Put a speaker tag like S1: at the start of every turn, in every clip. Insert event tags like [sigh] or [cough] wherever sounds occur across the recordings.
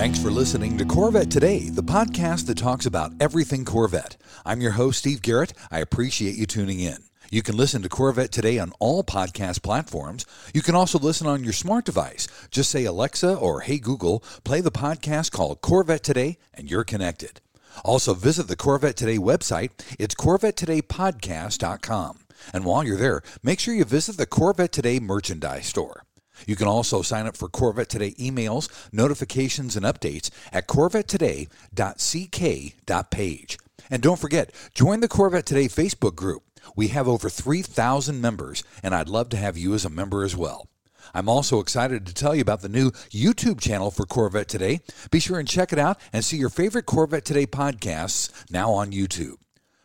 S1: Thanks for listening to Corvette Today, the podcast that talks about everything Corvette. I'm your host, Steve Garrett. I appreciate you tuning in. You can listen to Corvette Today on all podcast platforms. You can also listen on your smart device. Just say Alexa or Hey Google, play the podcast called Corvette Today, and you're connected. Also, visit the Corvette Today website. It's CorvetteTodayPodcast.com. And while you're there, make sure you visit the Corvette Today merchandise store. You can also sign up for Corvette Today emails, notifications, and updates at corvettetoday.ck.page. And don't forget, join the Corvette Today Facebook group. We have over 3,000 members, and I'd love to have you as a member as well. I'm also excited to tell you about the new YouTube channel for Corvette Today. Be sure and check it out and see your favorite Corvette Today podcasts now on YouTube.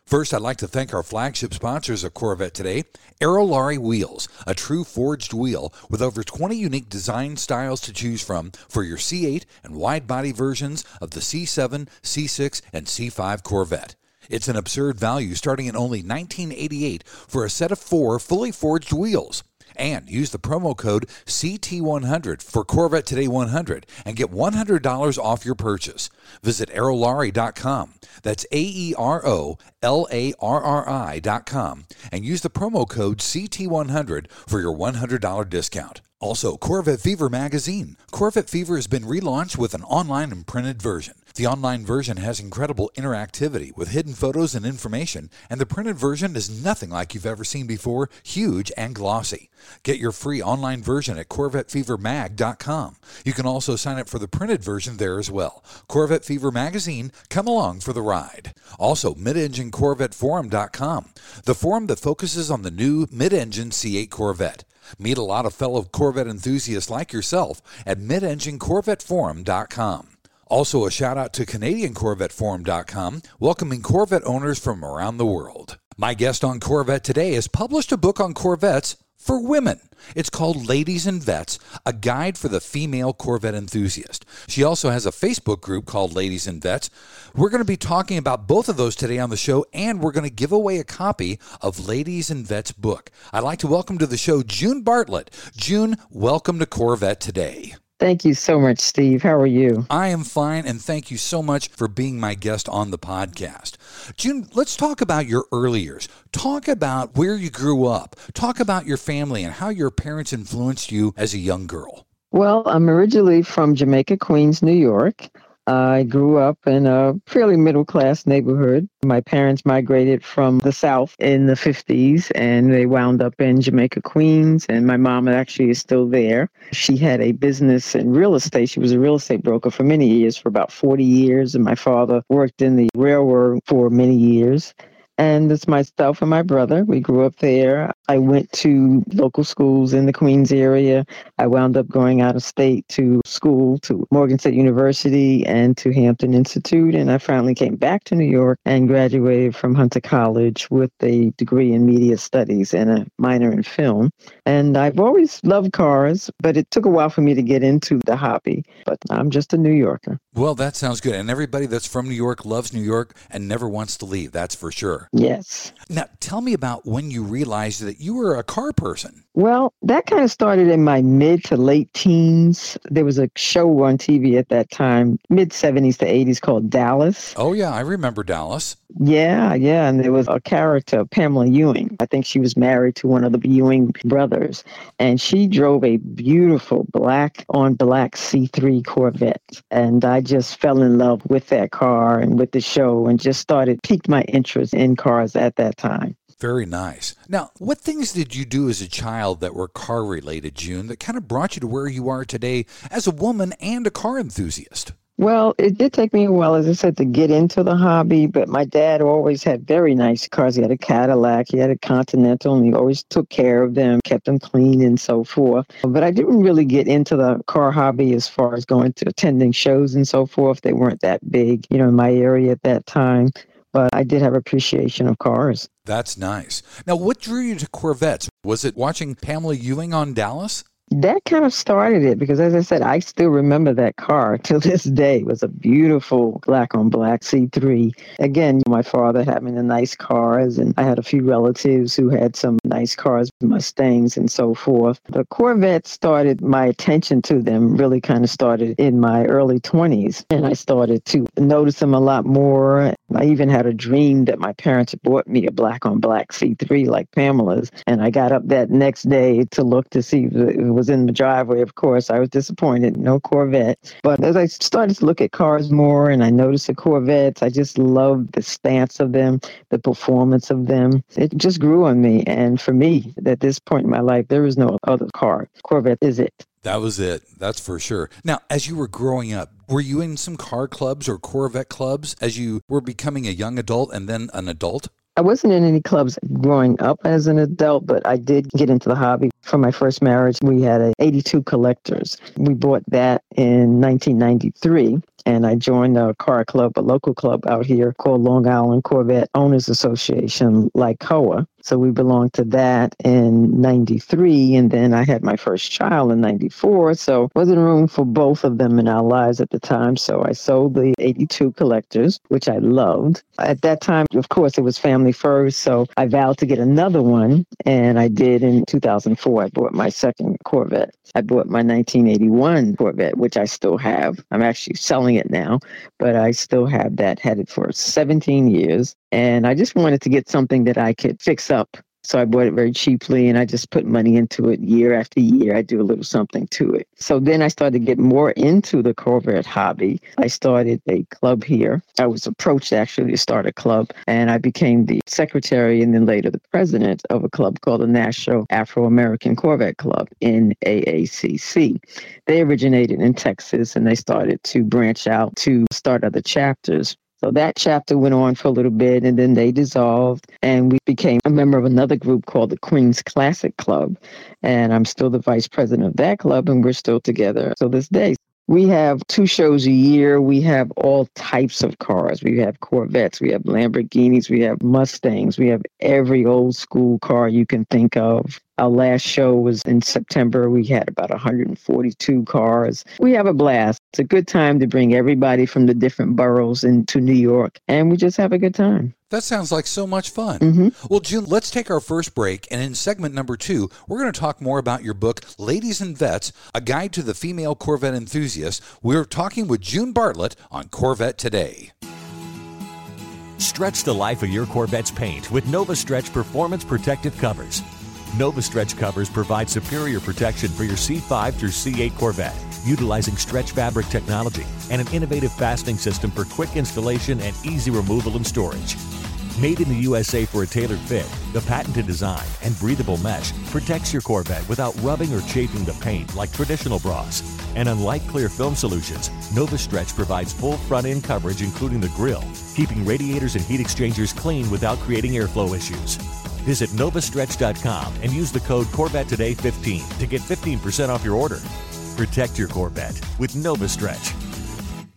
S1: First, I'd like to thank our flagship sponsors of Corvette today Aerolarri Wheels, a true forged wheel with over 20 unique design styles to choose from for your C8 and wide body versions of the C7, C6, and C5 Corvette. It's an absurd value starting at only $19.88 for a set of four fully forged wheels. And use the promo code CT100 for Corvette Today 100 and get $100 off your purchase. Visit aerolarri.com. That's A E R O L A R R I.com and use the promo code CT100 for your $100 discount. Also, Corvette Fever magazine. Corvette Fever has been relaunched with an online and printed version. The online version has incredible interactivity with hidden photos and information, and the printed version is nothing like you've ever seen before, huge and glossy. Get your free online version at CorvetteFeverMag.com. You can also sign up for the printed version there as well. Corvette Fever Magazine, come along for the ride. Also, MidEngineCorvetteForum.com, the forum that focuses on the new mid engine C8 Corvette. Meet a lot of fellow Corvette enthusiasts like yourself at MidEngineCorvetteForum.com. Also, a shout out to CanadianCorvetteForum.com, welcoming Corvette owners from around the world. My guest on Corvette today has published a book on Corvettes for women. It's called Ladies and Vettes, a guide for the female Corvette enthusiast. She also has a Facebook group called Ladies and Vettes. We're going to be talking about both of those today on the show, and we're going to give away a copy of Ladies and Vettes book. I'd like to welcome to the show June Bartlett. June, welcome to Corvette today.
S2: Thank you so much, Steve. How are you?
S1: I am fine, and thank you so much for being my guest on the podcast. June, let's talk about your early years. Talk about where you grew up. Talk about your family and how your parents influenced you as a young girl.
S2: Well, I'm originally from Jamaica, Queens, New York. I grew up in a fairly middle class neighborhood. My parents migrated from the South in the 50s and they wound up in Jamaica, Queens. And my mom actually is still there. She had a business in real estate. She was a real estate broker for many years, for about 40 years. And my father worked in the railroad for many years. And it's myself and my brother. We grew up there. I went to local schools in the Queens area. I wound up going out of state to school to Morgan State University and to Hampton Institute. And I finally came back to New York and graduated from Hunter College with a degree in media studies and a minor in film. And I've always loved cars, but it took a while for me to get into the hobby. But I'm just a New Yorker.
S1: Well, that sounds good. And everybody that's from New York loves New York and never wants to leave. That's for sure.
S2: Yes.
S1: Now, tell me about when you realized that you were a car person.
S2: Well, that kind of started in my mid to late teens. There was a show on TV at that time, mid 70s to 80s, called Dallas.
S1: Oh, yeah, I remember Dallas.
S2: Yeah, yeah. And there was a character, Pamela Ewing. I think she was married to one of the Ewing brothers. And she drove a beautiful black on black C3 Corvette. And I just fell in love with that car and with the show and just started, piqued my interest in cars at that time.
S1: Very nice. Now, what things did you do as a child that were car related, June, that kind of brought you to where you are today as a woman and a car enthusiast?
S2: Well, it did take me a while, as I said, to get into the hobby, but my dad always had very nice cars. He had a Cadillac, he had a Continental, and he always took care of them, kept them clean, and so forth. But I didn't really get into the car hobby as far as going to attending shows and so forth. They weren't that big, you know, in my area at that time. But I did have appreciation of cars.
S1: That's nice. Now, what drew you to Corvettes? Was it watching Pamela Ewing on Dallas?
S2: That kind of started it because as i said i still remember that car [laughs] to this day. It was a beautiful black on black c3 again my father having the nice cars and i had a few relatives who had some nice cars mustangs and so forth. The corvette started my attention to them really kind of started in my early 20s and i started to notice them a lot more. I even had a dream that my parents bought me a black on black c3 like pamela's and i got up that next day to look to see if was in the driveway, of course. I was disappointed, no Corvette. But as I started to look at cars more and I noticed the Corvettes, I just loved the stance of them, the performance of them. It just grew on me. And for me, at this point in my life, there is no other car. Corvette is it.
S1: That was it. That's for sure. Now, as you were growing up, were you in some car clubs or Corvette clubs as you were becoming a young adult and then an adult?
S2: I wasn't in any clubs growing up as an adult, but I did get into the hobby. For my first marriage, we had a 82 collectors. We bought that in 1993 and I joined a car club, a local club out here called Long Island Corvette Owners Association, like COA. So we belonged to that in 93. And then I had my first child in 94. So wasn't room for both of them in our lives at the time. So I sold the 82 collectors, which I loved. At that time, of course, it was family first. So I vowed to get another one. And I did in 2004. I bought my second Corvette. I bought my 1981 Corvette, which I still have. I'm actually selling it now, but I still have that. Had it for 17 years. And I just wanted to get something that I could fix up so I bought it very cheaply and I just put money into it year after year. I do a little something to it. So then I started to get more into the Corvette hobby. I started a club here. I was approached actually to start a club and I became the secretary and then later the president of a club called the National Afro American Corvette Club in AACC. They originated in Texas and they started to branch out to start other chapters. So that chapter went on for a little bit and then they dissolved and we became a member of another group called the Queens Classic Club. And I'm still the vice president of that club and we're still together till this day. We have two shows a year. We have all types of cars. We have Corvettes, we have Lamborghinis, we have Mustangs, we have every old school car you can think of. Our last show was in September. We had about 142 cars. We have a blast. It's a good time to bring everybody from the different boroughs into New York, and we just have a good time.
S1: That sounds like so much fun.
S2: Mm-hmm.
S1: Well, June, let's take our first break. And in segment number two, we're going to talk more about your book, Ladies and Vettes A Guide to the Female Corvette Enthusiast. We're talking with June Bartlett on Corvette Today.
S3: Stretch the life of your Corvette's paint with Nova Stretch Performance Protective Covers. Nova Stretch covers provide superior protection for your C5 through C8 Corvette, utilizing stretch fabric technology and an innovative fastening system for quick installation and easy removal and storage. Made in the USA for a tailored fit, the patented design and breathable mesh protects your Corvette without rubbing or chafing the paint like traditional bras. And unlike clear film solutions, Nova Stretch provides full front end coverage, including the grille, keeping radiators and heat exchangers clean without creating airflow issues. Visit novastretch.com and use the code Corvette Today 15 to get 15% off your order. Protect your Corvette with Nova Stretch.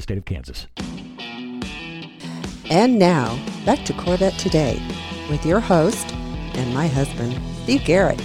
S4: the state of Kansas.
S5: And now, back to Corvette Today with your host and my husband, Steve Garrett.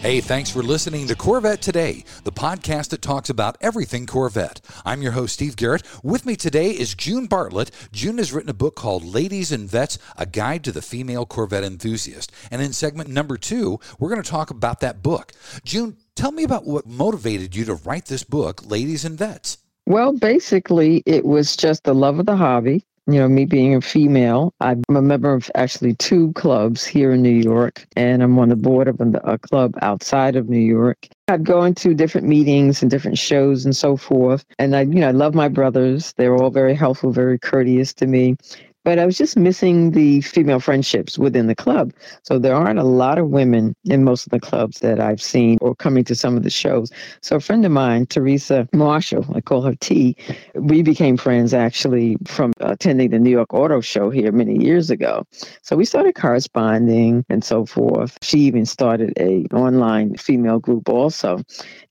S1: Hey, thanks for listening to Corvette Today, the podcast that talks about everything Corvette. I'm your host, Steve Garrett. With me today is June Bartlett. June has written a book called Ladies and Vettes A Guide to the Female Corvette Enthusiast. And in segment number two, we're going to talk about that book. June, tell me about what motivated you to write this book, Ladies and Vettes.
S2: Well, basically, it was just the love of the hobby you know, me being a female, I'm a member of actually two clubs here in New York, and I'm on the board of a club outside of New York. I'd go into different meetings and different shows and so forth. And I, you know, I love my brothers. They're all very helpful, very courteous to me but I was just missing the female friendships within the club. So there aren't a lot of women in most of the clubs that I've seen or coming to some of the shows. So a friend of mine, Teresa Marshall, I call her T, we became friends actually from attending the New York Auto Show here many years ago. So we started corresponding and so forth. She even started a online female group also.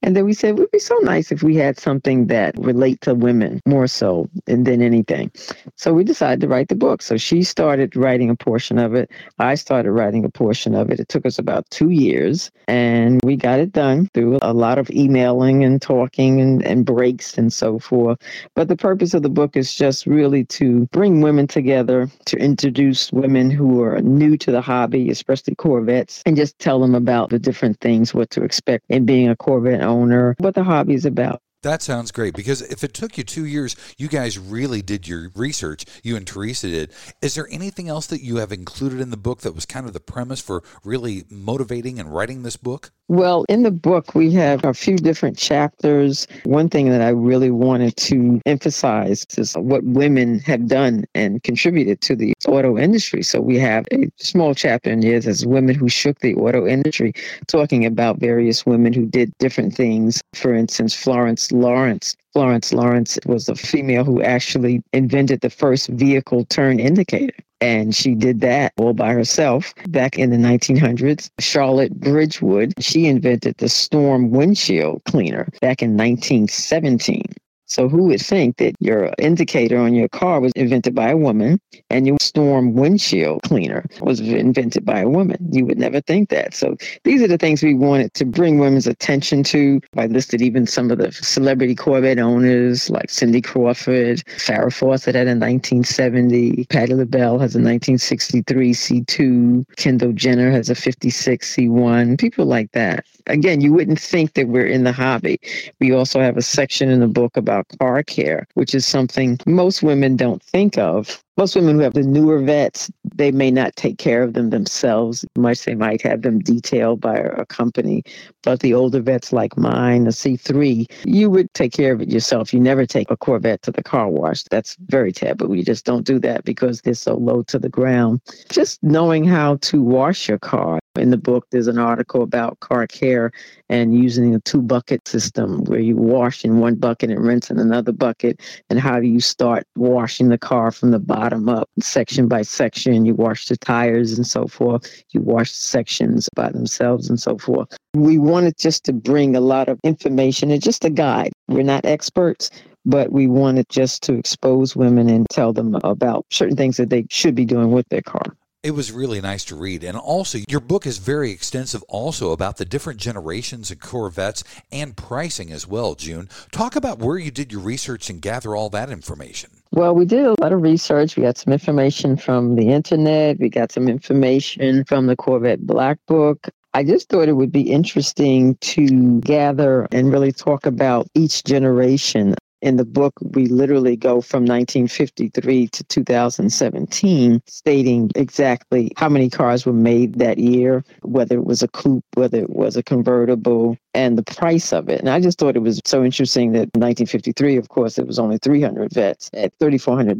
S2: And then we said it would be so nice if we had something that relate to women more so than anything. So we decided to write the book. So she started writing a portion of it. I started writing a portion of it. It took us about two years and we got it done through a lot of emailing and talking and, and breaks and so forth. But the purpose of the book is just really to bring women together, to introduce women who are new to the hobby, especially Corvettes, and just tell them about the different things, what to expect in being a Corvette owner, what the hobby is about.
S1: That sounds great because if it took you two years, you guys really did your research. You and Teresa did. Is there anything else that you have included in the book that was kind of the premise for really motivating and writing this book?
S2: Well, in the book, we have a few different chapters. One thing that I really wanted to emphasize is what women have done and contributed to the auto industry. So we have a small chapter in there as women who shook the auto industry, talking about various women who did different things. For instance, Florence Lawrence. Florence Lawrence was a female who actually invented the first vehicle turn indicator. And she did that all by herself back in the 1900s. Charlotte Bridgwood, she invented the storm windshield cleaner back in 1917. So who would think that your indicator on your car was invented by a woman and your storm windshield cleaner was invented by a woman? You would never think that. So these are the things we wanted to bring women's attention to. I listed even some of the celebrity Corvette owners like Cindy Crawford, Farrah Fawcett had a 1970, Patti LaBelle has a 1963 C2, Kendall Jenner has a 56 C1, people like that. Again, you wouldn't think that we're in the hobby. We also have a section in the book about about car care, which is something most women don't think of. Most women who have the newer vettes, they may not take care of them themselves. Much they might have them detailed by a company. But the older vettes like mine, the C3, you would take care of it yourself. You never take a Corvette to the car wash. That's very taboo. You just don't do that because they're so low to the ground. Just knowing how to wash your car. In the book, there's an article about car care and using a two bucket system where you wash in one bucket and rinse in another bucket. And how do you start washing the car from the bottom up, section by section? You wash the tires and so forth. You wash sections by themselves and so forth. We wanted just to bring a lot of information and just a guide. We're not experts, but we wanted just to expose women and tell them about certain things that they should be doing with their car.
S1: It was really nice to read. And also, your book is very extensive also about the different generations of Corvettes and pricing as well, June. Talk about where you did your research and gather all that information.
S2: Well, we did a lot of research. We got some information from the internet. We got some information from the Corvette Black Book. I just thought it would be interesting to gather and really talk about each generation in the book, we literally go from 1953 to 2017, stating exactly how many cars were made that year, whether it was a coupe, whether it was a convertible, and the price of it. And I just thought it was so interesting that 1953, of course, it was only 300 vettes at $3,400,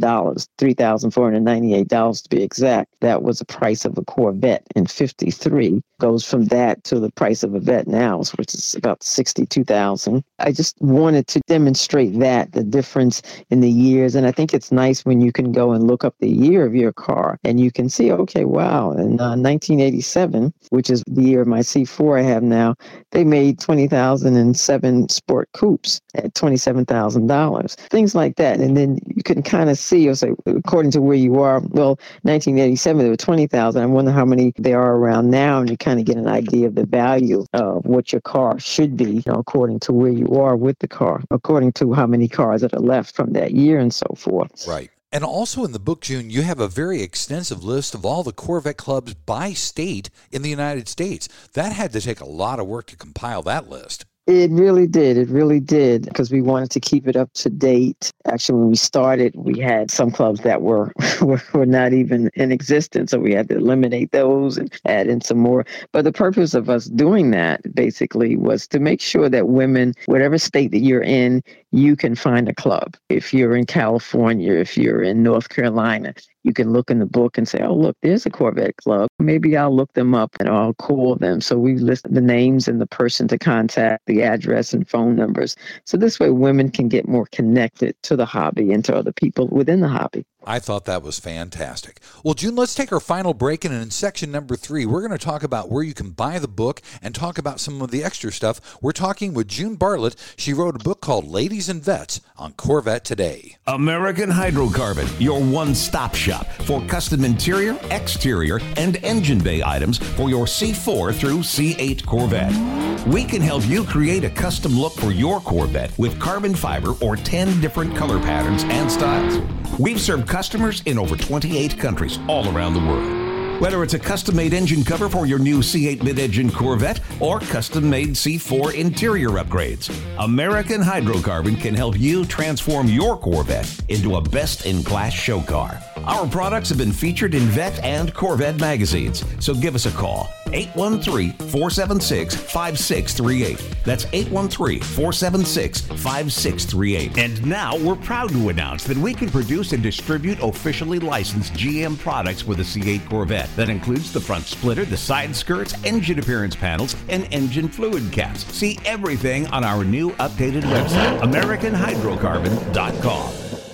S2: $3,498 to be exact. That was the price of a Corvette in 53. Goes from that to the price of a vette now, which is about 62,000. I just wanted to demonstrate that, the difference in the years. And I think it's nice when you can go and look up the year of your car and you can see, okay, wow, in uh, 1987, which is the year of my C4 I have now, they made 20,007 sport coupes at $27,000, things like that. And then you can kind of see, or say, according to where you are, well, 1987, there were 20,000. I wonder how many there are around now. And you kind of get an idea of the value of what your car should be, you know, according to where you are with the car, according to how many cars that are left from that year and so forth.
S1: Right. And also in the book, June, you have a very extensive list of all the Corvette clubs by state in the United States. That had to take a lot of work to compile that list.
S2: It really did. It really did because we wanted to keep it up to date. Actually, when we started, we had some clubs that [laughs] were, were not even in existence, so we had to eliminate those and add in some more. But the purpose of us doing that basically was to make sure that women, whatever state that you're in, you can find a club. If you're in California, if you're in North Carolina, you can look in the book and say, oh, look, there's a Corvette club. Maybe I'll look them up and I'll call them. So we list the names and the person to contact, the address and phone numbers. So this way women can get more connected to the hobby and to other people within the hobby.
S1: I thought that was fantastic. Well, June, let's take our final break. And in section number three, we're going to talk about where you can buy the book and talk about some of the extra stuff. We're talking with June Bartlett. She wrote a book called Ladies and Vettes on Corvette Today.
S6: American Hydrocarbon, your one stop shop for custom interior, exterior, and engine bay items for your C4 through C8 Corvette. We can help you create a custom look for your Corvette with carbon fiber or 10 different color patterns and styles. We've served customers in over 28 countries all around the world. Whether it's a custom made engine cover for your new C8 mid engine Corvette or custom made C4 interior upgrades, American Hydrocarbon can help you transform your Corvette into a best in class show car. Our products have been featured in Vette and Corvette magazines, so give us a call 813 476 5638. That's 813 476 5638.
S4: And now we're proud to announce that we can produce and distribute officially licensed GM products for the C8 Corvette. That includes the front splitter, the side skirts, engine appearance panels, and engine fluid caps. See everything on our new updated website, AmericanHydrocarbon.com.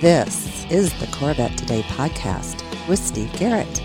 S5: This is the Corvette Today podcast with Steve Garrett.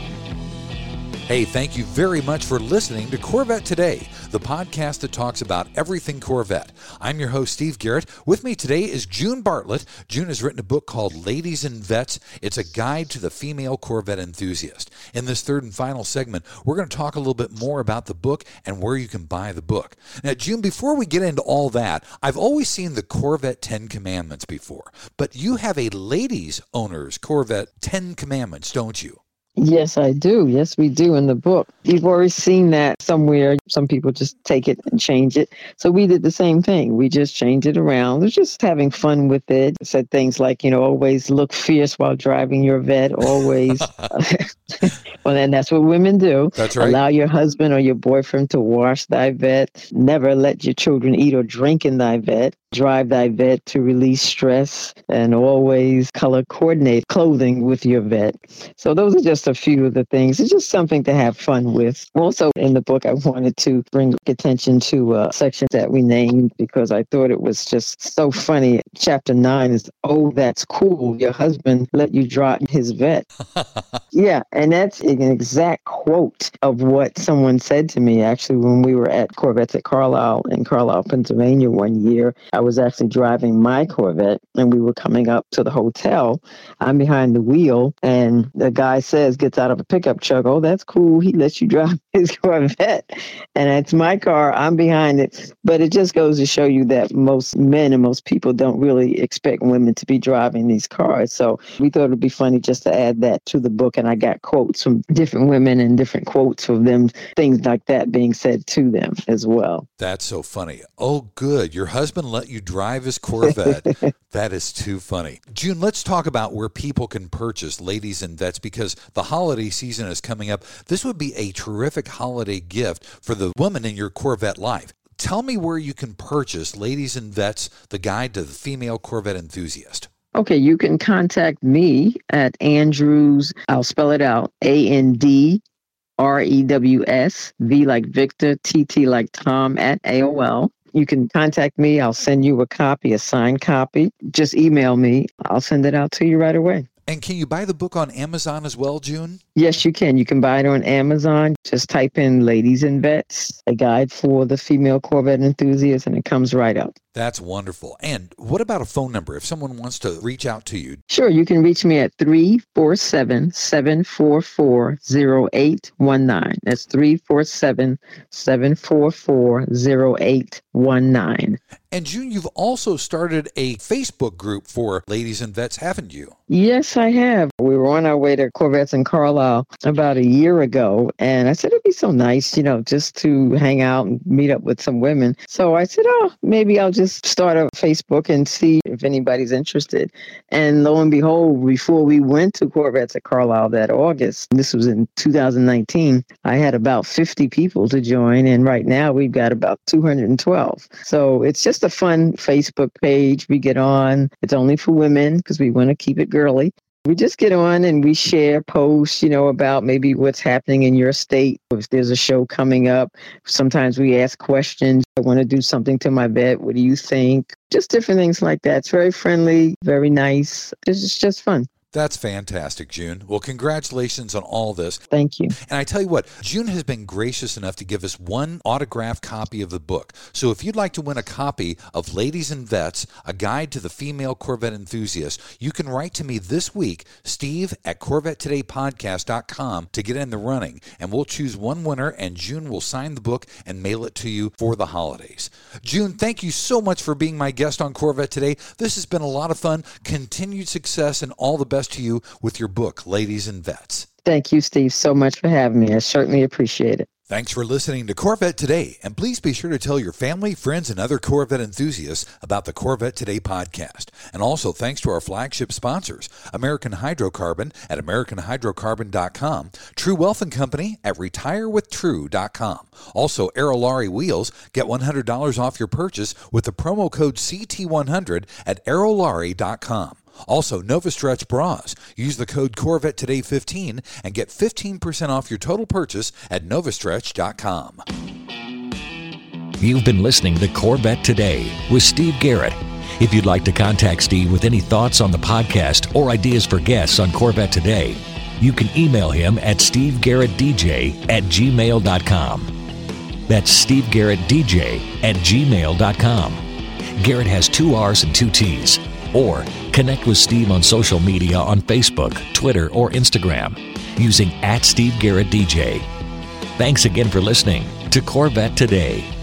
S1: Hey, thank you very much for listening to Corvette Today, the podcast that talks about everything Corvette. I'm your host, Steve Garrett. With me today is June Bartlett. June has written a book called Ladies and Vettes. It's a guide to the female Corvette enthusiast. In this third and final segment, we're going to talk a little bit more about the book and where you can buy the book. Now, June, before we get into all that, I've always seen the Corvette 10 Commandments before, but you have a ladies' owner's Corvette 10 Commandments, don't you?
S2: Yes, I do. Yes, we do in the book. You've already seen that somewhere. Some people just take it and change it. So we did the same thing. We just changed it around. We're just having fun with it. Said things like, you know, always look fierce while driving your vette. Always. [laughs] [laughs] well, then that's what women do.
S1: That's right.
S2: Allow your husband or your boyfriend to wash thy vette. Never let your children eat or drink in thy vette. Drive thy vette to release stress and always color coordinate clothing with your vette. So those are just a few of the things. It's just something to have fun with. Also, in the book, I wanted to bring attention to a section that we named because I thought it was just so funny. Chapter nine is, Oh, that's cool. Your husband let you drive his vette. [laughs] yeah. And that's an exact quote of what someone said to me actually when we were at Corvettes at Carlisle in Carlisle, Pennsylvania one year. I was actually driving my Corvette and we were coming up to the hotel. I'm behind the wheel and the guy says, gets out of a pickup truck. Oh, that's cool. He lets you drive [laughs] his Corvette. And it's my car. I'm behind it. But it just goes to show you that most men and most people don't really expect women to be driving these cars. So we thought it'd be funny just to add that to the book. And I got quotes from different women and different quotes of them, things like that being said to them as well.
S1: That's so funny. Oh, good. Your husband let you drive his Corvette. [laughs] that is too funny. June, let's talk about where people can purchase ladies and vettes because the holiday season is coming up. This would be a terrific holiday gift for the woman in your Corvette life. Tell me where you can purchase Ladies and Vettes, the guide to the female Corvette enthusiast.
S2: Okay, you can contact me at Andrews, I'll spell it out A N D R E W S, V like Victor, T T like Tom at AOL. You can contact me. I'll send you a copy, a signed copy. Just email me. I'll send it out to you right away.
S1: And can you buy the book on Amazon as well, June?
S2: Yes, you can. You can buy it on Amazon. Just type in Ladies and Vettes, a guide for the female Corvette enthusiast, and it comes right up.
S1: That's wonderful. And what about a phone number if someone wants to reach out to you?
S2: Sure, you can reach me at 347 744 0819. That's 347 744 0819.
S1: And June, you've also started a Facebook group for ladies and vettes, haven't you?
S2: Yes, I have. We were on our way to Corvettes in Carlisle about a year ago, and I said it'd be so nice, you know, just to hang out and meet up with some women. So I said, oh, maybe I'll just start a Facebook and see if anybody's interested. And lo and behold, before we went to Corvettes at Carlisle that August, this was in 2019, I had about 50 people to join, and right now we've got about 212. So it's just a fun Facebook page we get on. It's only for women because we want to keep it girly. We just get on and we share posts, you know, about maybe what's happening in your state. If there's a show coming up, sometimes we ask questions. I want to do something to my vette. What do you think? Just different things like that. It's very friendly, very nice. It's just fun.
S1: That's fantastic, June. Well, congratulations on all this.
S2: Thank you.
S1: And I tell you what, June has been gracious enough to give us one autographed copy of the book. So if you'd like to win a copy of Ladies and Vettes, a guide to the female Corvette enthusiast, you can write to me this week, steve at CorvetteTodayPodcast.com to get in the running. And we'll choose one winner, and June will sign the book and mail it to you for the holidays. June, thank you so much for being my guest on Corvette today. This has been a lot of fun. Continued success and all the best to you with your book, Ladies and Vettes.
S2: Thank you, Steve, so much for having me. I certainly appreciate it.
S1: Thanks for listening to Corvette Today, and please be sure to tell your family, friends, and other Corvette enthusiasts about the Corvette Today podcast. And also thanks to our flagship sponsors, American Hydrocarbon at AmericanHydrocarbon.com, True Wealth and Company at RetireWithTrue.com. Also, Aerolarri Wheels, get $100 off your purchase with the promo code CT100 at Aerolarri.com. Also, Nova Stretch bras. Use the code Corvette Today 15 and get 15% off your total purchase at novastretch.com.
S3: You've been listening to Corvette Today with Steve Garrett. If you'd like to contact Steve with any thoughts on the podcast or ideas for guests on Corvette Today, you can email him at stevegarrettdj at gmail.com. That's stevegarrettdj at gmail.com. Garrett has two R's and two T's. Or connect with Steve on social media on Facebook, Twitter, or Instagram using at Steve Garrett DJ. Thanks again for listening to Corvette Today.